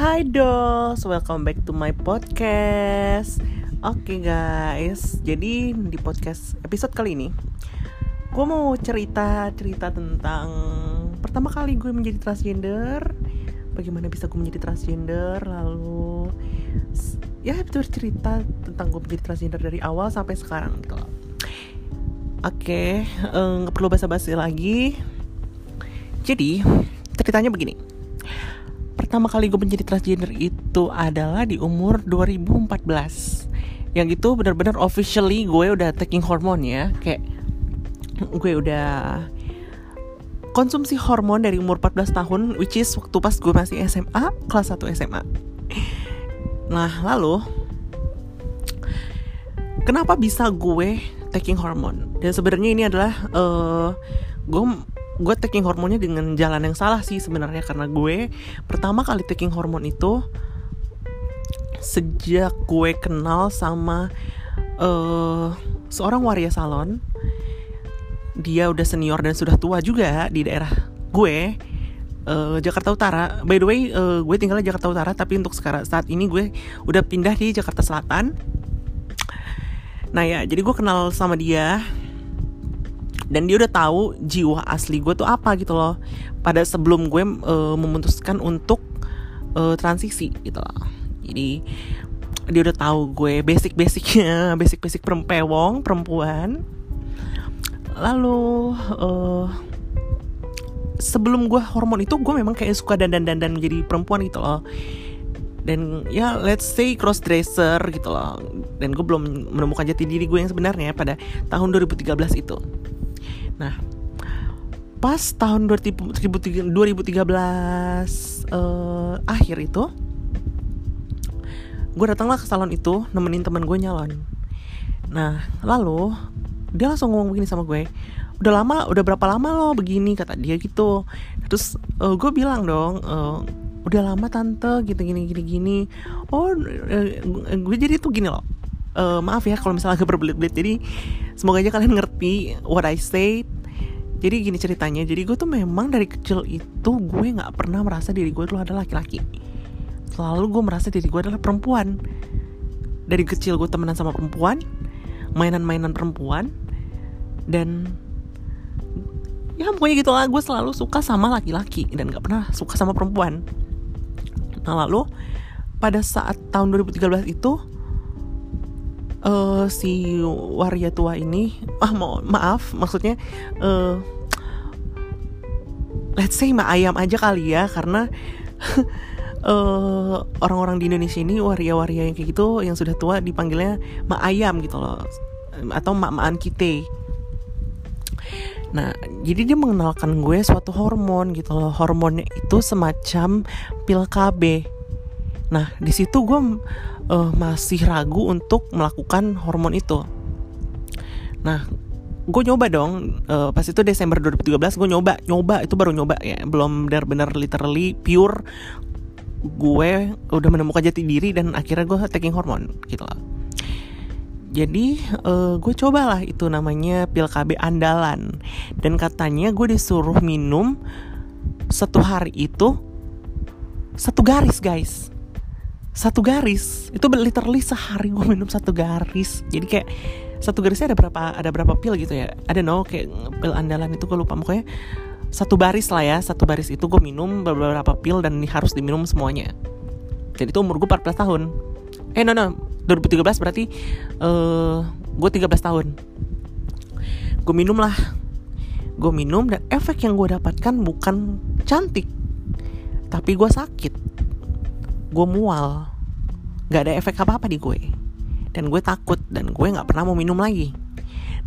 Hai dolls, welcome back to my podcast. Oke okay guys, jadi di podcast episode kali ini Gue mau cerita-cerita tentang Pertama kali gue menjadi transgender. Bagaimana bisa gue menjadi transgender? Lalu Ya itu cerita tentang gue menjadi transgender dari awal sampai sekarang gitu Oke, okay, eh, nggak perlu basa-basi lagi. Jadi ceritanya begini pertama kali gue menjadi transgender itu adalah di umur 2014 yang itu benar-benar officially gue udah taking hormon ya. Kayak gue udah konsumsi hormon dari umur 14 tahun which is waktu pas gue masih SMA kelas 1 SMA nah lalu kenapa bisa gue taking hormon dan sebenarnya ini adalah uh, gue gue taking hormonnya dengan jalan yang salah sih sebenarnya. Karena gue pertama kali taking hormon itu sejak gue kenal sama uh, seorang waria salon. Dia udah senior dan sudah tua juga di daerah gue uh, Jakarta Utara. By the way uh, gue tinggal di Jakarta Utara tapi untuk sekarang saat ini gue udah pindah di Jakarta Selatan. Nah ya jadi gue kenal sama dia dan dia udah tahu jiwa asli gue tuh apa gitu loh. Pada sebelum gue uh, memutuskan untuk uh, transisi gitu loh. Jadi dia udah tahu gue basic basicnya basic basic perempewong perempuan. Lalu uh, sebelum gue hormon itu gue memang kayak suka dandan dandan menjadi perempuan gitu loh. Dan ya let's say cross dresser gitu loh. Dan gue belum menemukan jati diri gue yang sebenarnya pada tahun 2013 itu Nah, pas tahun 2013 uh, akhir itu, gue datanglah ke salon itu nemenin teman gue nyalon. Nah, lalu dia langsung ngomong begini sama gue, udah lama, udah berapa lama lo begini kata dia gitu. Terus uh, gue bilang dong, uh, udah lama tante gitu gini gini gini. Oh, uh, gue jadi tuh gini loh uh, maaf ya kalau misalnya agak berbelit-belit jadi semoga aja kalian ngerti what I say. Jadi gini ceritanya jadi gue tuh memang dari kecil itu gue nggak pernah merasa diri gue dulu adalah laki-laki. Selalu gue merasa diri gue adalah perempuan. Dari kecil gue temenan sama perempuan mainan-mainan perempuan dan ya pokoknya gitu lah gue selalu suka sama laki-laki dan gak pernah suka sama perempuan. Nah lalu pada saat tahun 2013 itu uh, si waria tua ini ah mau maaf maksudnya uh, let's say mak ayam aja kali ya karena uh, orang-orang di Indonesia ini waria-waria yang kayak gitu yang sudah tua dipanggilnya mak ayam gitu loh atau mak-makan kita Nah, jadi dia mengenalkan gue suatu hormon gitu loh. Hormonnya itu semacam pil KB. Nah, di situ gue uh, masih ragu untuk melakukan hormon itu. Nah, gue nyoba dong. Uh, pas itu Desember 2013 gue nyoba, nyoba itu baru nyoba ya, belum benar-benar literally pure. Gue udah menemukan jati diri dan akhirnya gue taking hormon gitu loh. Jadi uh, gue cobalah itu namanya pil KB andalan dan katanya gue disuruh minum satu hari itu satu garis guys satu garis. Itu literally sehari gue minum satu garis. Jadi kayak satu garisnya ada berapa ada berapa pil gitu ya. Ada no kayak pil andalan itu gue lupa. Pokoknya satu baris lah ya satu baris itu gue minum beberapa pil dan harus diminum semuanya. Jadi itu umur gue 14 tahun. Eh no no. 2013 berarti uh, gue 13 tahun. Gue minum lah. Gue minum dan efek yang gue dapatkan bukan cantik tapi gue sakit. Gue mual nggak ada efek apa apa di gue. Dan gue takut dan gue nggak pernah mau minum lagi.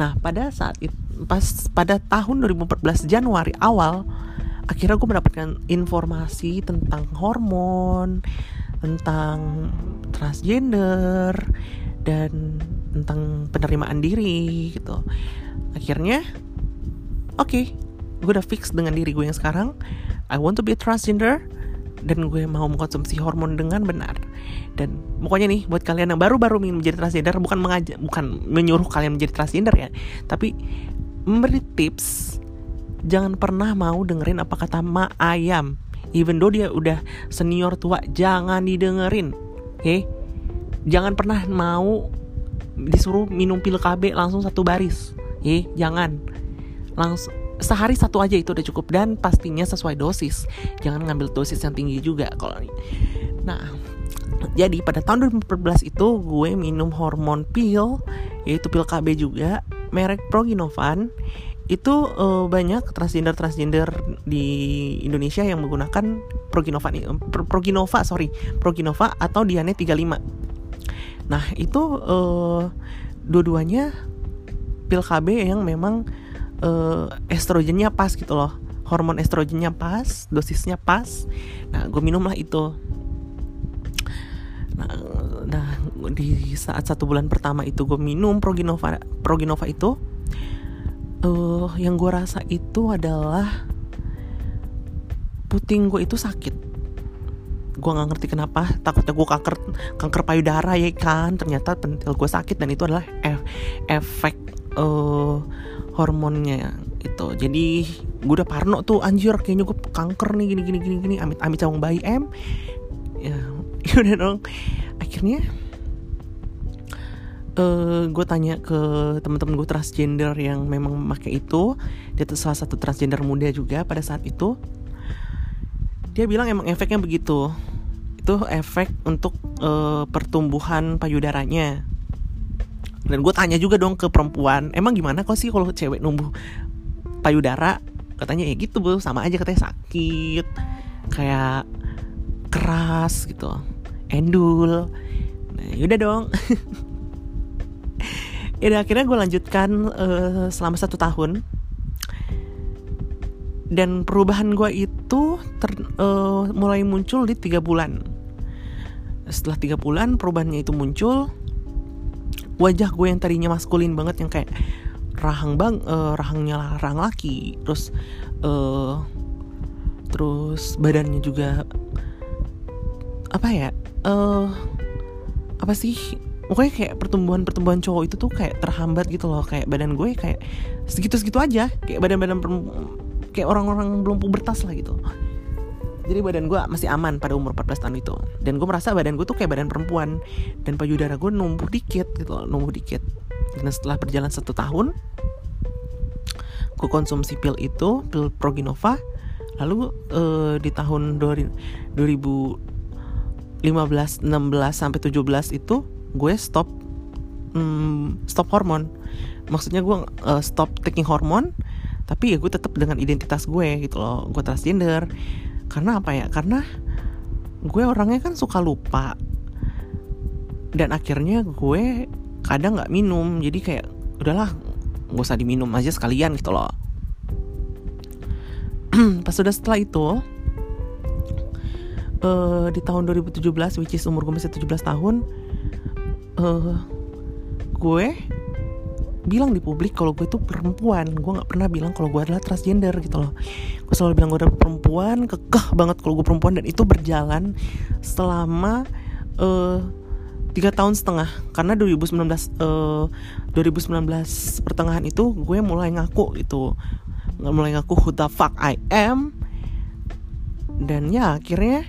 Nah pada saat itu pas pada tahun 2014 Januari awal akhirnya gue mendapatkan informasi tentang hormon tentang transgender dan tentang penerimaan diri gitu. Akhirnya oke okay, gue udah fix dengan diri gue yang sekarang. I want to be transgender dan gue mau mengkonsumsi hormon dengan benar. Dan pokoknya nih buat kalian yang baru-baru ingin menjadi transgender bukan mengajak bukan menyuruh kalian menjadi transgender ya tapi memberi tips. Jangan pernah mau dengerin apa kata ma ayam. Even though dia udah senior tua jangan didengerin oke? Okay? jangan pernah mau disuruh minum pil KB langsung satu baris oke? Jangan. Langsung sehari satu aja itu udah cukup dan pastinya sesuai dosis. Jangan ngambil dosis yang tinggi juga kalau nah jadi pada tahun 2014 itu gue minum hormon pil yaitu pil KB juga merek Proginovan. Itu uh, banyak transgender transgender di Indonesia yang menggunakan Proginova Pro, Proginova sorry Proginova atau Diane 35 nah itu uh, dua-duanya pil KB yang memang uh, estrogennya pas gitu loh. Hormon estrogennya pas dosisnya pas. Nah gue minum lah itu. Nah, nah di saat satu bulan pertama itu gue minum Proginova Proginova itu uh, yang gue rasa itu adalah puting gue itu sakit. Gue nggak ngerti kenapa takutnya gue kanker kanker payudara ya kan? Ternyata pentil gue sakit dan itu adalah e efek uh, hormonnya itu jadi gue udah parno tuh anjir kayaknya gue kanker nih gini gini gini gini. Amit amit cabang bayi em ya, udah dong. Akhirnya uh, gue tanya ke teman-teman gue transgender yang memang memakai itu. Dia tuh salah satu transgender muda juga pada saat itu. Dia bilang emang efeknya begitu. Itu efek untuk uh, pertumbuhan payudaranya dan gue tanya juga dong ke perempuan emang gimana kok sih kalau cewek numbuh payudara? Katanya ya gitu bu. Sama aja katanya sakit kayak keras gitu endul. Nah yaudah dong. Ya akhirnya gue lanjutkan uh, selama satu tahun. Dan perubahan gue itu ter, uh, mulai muncul di tiga bulan. Setelah tiga bulan perubahannya itu muncul wajah gue yang tadinya maskulin banget yang kayak rahang bang uh, rahangnya rahang laki terus uh, terus badannya juga apa ya uh, apa sih pokoknya kayak pertumbuhan pertumbuhan cowok itu tuh kayak terhambat gitu loh kayak badan gue kayak segitu segitu aja kayak badan badan kayak orang-orang belum pubertas lah gitu jadi badan gue masih aman pada umur 14 tahun itu. Dan gue merasa badan gue tuh kayak badan perempuan. Dan payudara gue numbuh dikit gitu loh numbuh dikit. Dan setelah berjalan satu tahun gue konsumsi pil itu pil Proginova. Lalu uh, di tahun 2015 16 sampai 17 itu gue stop um, stop hormon. Maksudnya gue uh, stop taking hormon tapi ya gue tetap dengan identitas gue gitu loh. Gue transgender karena apa ya? Karena gue orangnya kan suka lupa. Dan akhirnya gue kadang nggak minum. Jadi kayak udahlah gak usah diminum aja sekalian gitu loh. Pas sudah setelah itu uh, di tahun 2017 which is umur gue masih 17 tahun uh, gue bilang di publik kalau gue itu perempuan. Gue nggak pernah bilang kalau gue adalah transgender gitu loh. Gue selalu bilang gue adalah perempuan kekeh banget kalau gue perempuan. Dan itu berjalan selama uh, tiga tahun setengah. Karena 2019 uh, 2019 pertengahan itu gue mulai ngaku itu mulai ngaku who the fuck I am. Dan ya akhirnya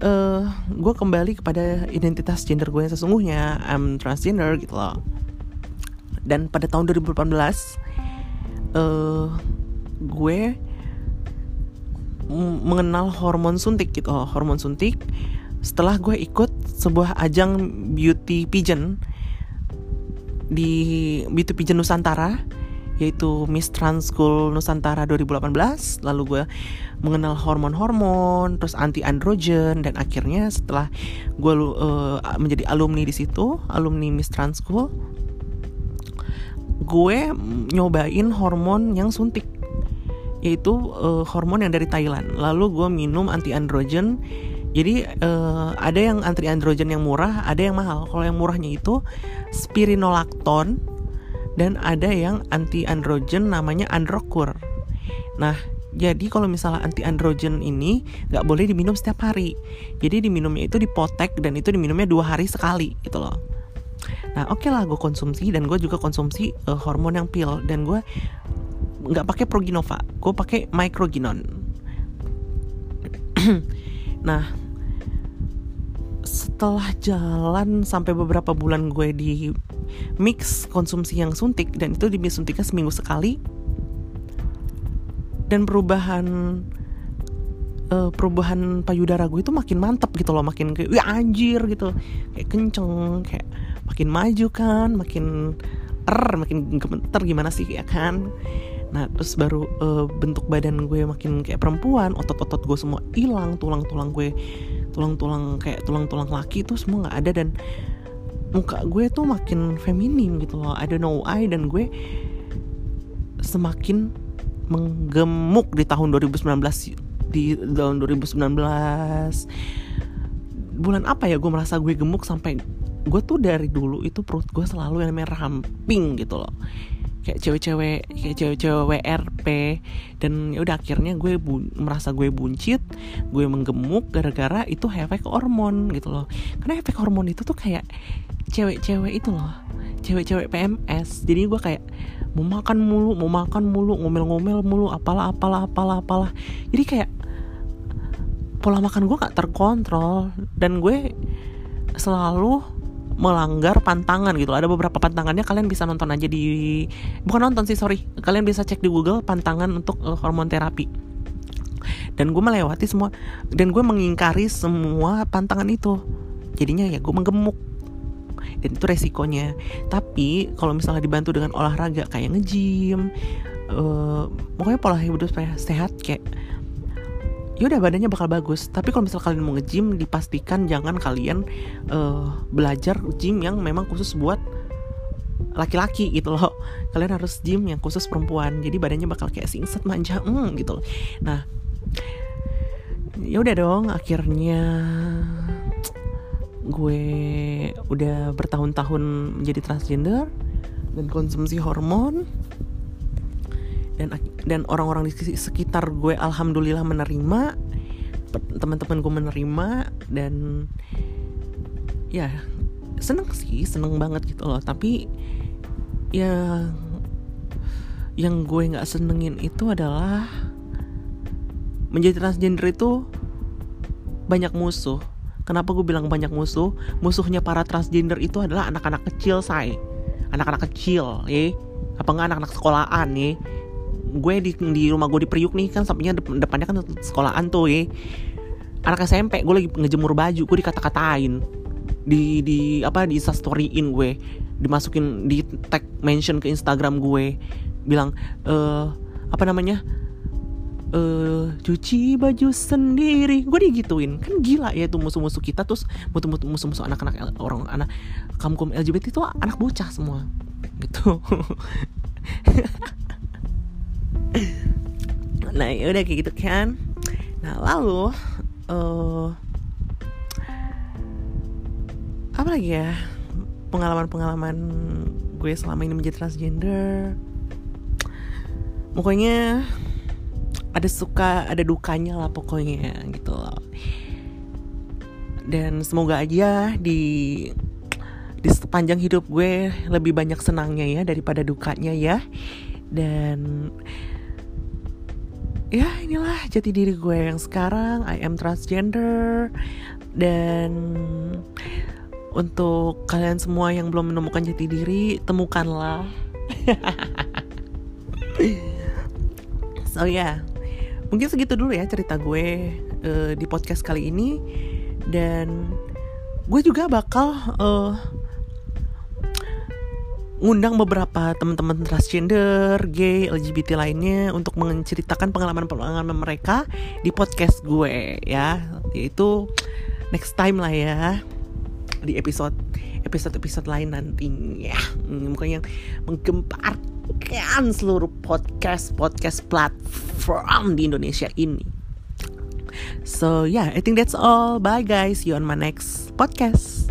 uh, gue kembali kepada identitas gender gue yang sesungguhnya. I'm transgender gitu loh dan pada tahun 2018 uh, gue mengenal hormon suntik gitu. Oh, hormon suntik. Setelah gue ikut sebuah ajang beauty pageant di beauty pageant Nusantara yaitu Miss Trans School Nusantara 2018 lalu gue mengenal hormon-hormon terus anti androgen dan akhirnya setelah gue uh, menjadi alumni di situ alumni Miss Trans School gue nyobain hormon yang suntik yaitu uh, hormon yang dari Thailand lalu gue minum anti androgen jadi uh, ada yang anti androgen yang murah ada yang mahal kalau yang murahnya itu spironolactone dan ada yang anti androgen namanya androkur. Nah, jadi kalau misalnya anti androgen ini nggak boleh diminum setiap hari. Jadi diminumnya itu dipotek dan itu diminumnya dua hari sekali gitu loh. Nah oke okay lah gue konsumsi dan gue juga konsumsi uh, hormon yang pil dan gue nggak pakai proginova, gue pakai microginon. nah setelah jalan sampai beberapa bulan gue di mix konsumsi yang suntik dan itu di suntiknya seminggu sekali dan perubahan uh, perubahan payudara gue itu makin mantep gitu loh makin kayak anjir gitu kayak kenceng kayak makin maju kan makin er makin gemeter gimana sih ya kan? Nah terus baru uh, bentuk badan gue makin kayak perempuan otot-otot gue semua hilang tulang-tulang gue tulang-tulang kayak tulang-tulang laki itu semua nggak ada dan muka gue tuh makin feminim gitu loh. I don't know why dan gue semakin menggemuk di tahun 2019 di tahun 2019 bulan apa ya gue merasa gue gemuk sampai gue tuh dari dulu itu perut gue selalu yang namanya ramping gitu loh. Kayak cewek-cewek kayak cewek-cewek WRP dan ya udah akhirnya gue merasa gue buncit gue menggemuk gara-gara itu efek hormon gitu loh. Karena efek hormon itu tuh kayak cewek-cewek itu loh cewek-cewek PMS jadi gue kayak mau makan mulu mau makan mulu ngomel-ngomel mulu apalah apalah apalah apalah. Jadi kayak pola makan gue gak terkontrol. Dan gue selalu melanggar pantangan gitu. Ada beberapa pantangannya kalian bisa nonton aja di bukan nonton sih sorry. Kalian bisa cek di Google pantangan untuk uh, hormon terapi. Dan gue melewati semua dan gue mengingkari semua pantangan itu. Jadinya ya gue menggemuk. Dan itu resikonya. Tapi kalau misalnya dibantu dengan olahraga kayak nge-gym uh, pokoknya pola hidup sehat kayak yaudah badannya bakal bagus. Tapi kalau misal kalian mau nge-gym dipastikan jangan kalian uh, belajar gym yang memang khusus buat laki-laki gitu loh. Kalian harus gym yang khusus perempuan. Jadi badannya bakal kayak singset manja mm, gitu loh. Nah ya udah dong akhirnya gue udah bertahun-tahun menjadi transgender dan konsumsi hormon dan dan orang-orang di sekitar gue alhamdulillah menerima teman-teman gue menerima dan ya seneng sih seneng banget gitu loh. Tapi ya yang gue nggak senengin itu adalah menjadi transgender itu banyak musuh. Kenapa gue bilang banyak musuh? Musuhnya para transgender itu adalah anak-anak kecil say. Anak-anak kecil eh apa nggak anak-anak sekolahan nih gue di, di rumah gue di Priuk nih kan sampingnya depannya kan sekolahan tuh ya. Anak SMP gue lagi ngejemur baju gue dikata-katain. Di di apa di storyin gue. Dimasukin di tag mention ke Instagram gue. Bilang eh apa namanya? Eh cuci baju sendiri. Gue digituin. Kan gila ya tuh musuh-musuh kita terus musuh-musuh anak-anak orang anak kaum kaum LGBT itu anak bocah semua. Gitu nah ya udah kayak gitu kan. Nah lalu uh, apa lagi ya? Pengalaman-pengalaman gue selama ini menjadi transgender. Pokoknya ada suka ada dukanya lah pokoknya gitu loh. Dan semoga aja di di sepanjang hidup gue lebih banyak senangnya ya daripada dukanya ya. Dan ya inilah jati diri gue yang sekarang. I am transgender. Dan untuk kalian semua yang belum menemukan jati diri temukanlah. So ya. Yeah. mungkin segitu dulu ya cerita gue uh, di podcast kali ini. Dan gue juga bakal uh, ngundang beberapa teman-teman transgender, gay, LGBT lainnya untuk menceritakan pengalaman-pengalaman mereka di podcast gue ya. Yaitu next time lah ya di episode episode episode lain nantinya. Hmm, mungkin yang menggemparkan seluruh podcast podcast platform di Indonesia ini. So yeah, I think that's all. Bye guys. See you on my next podcast.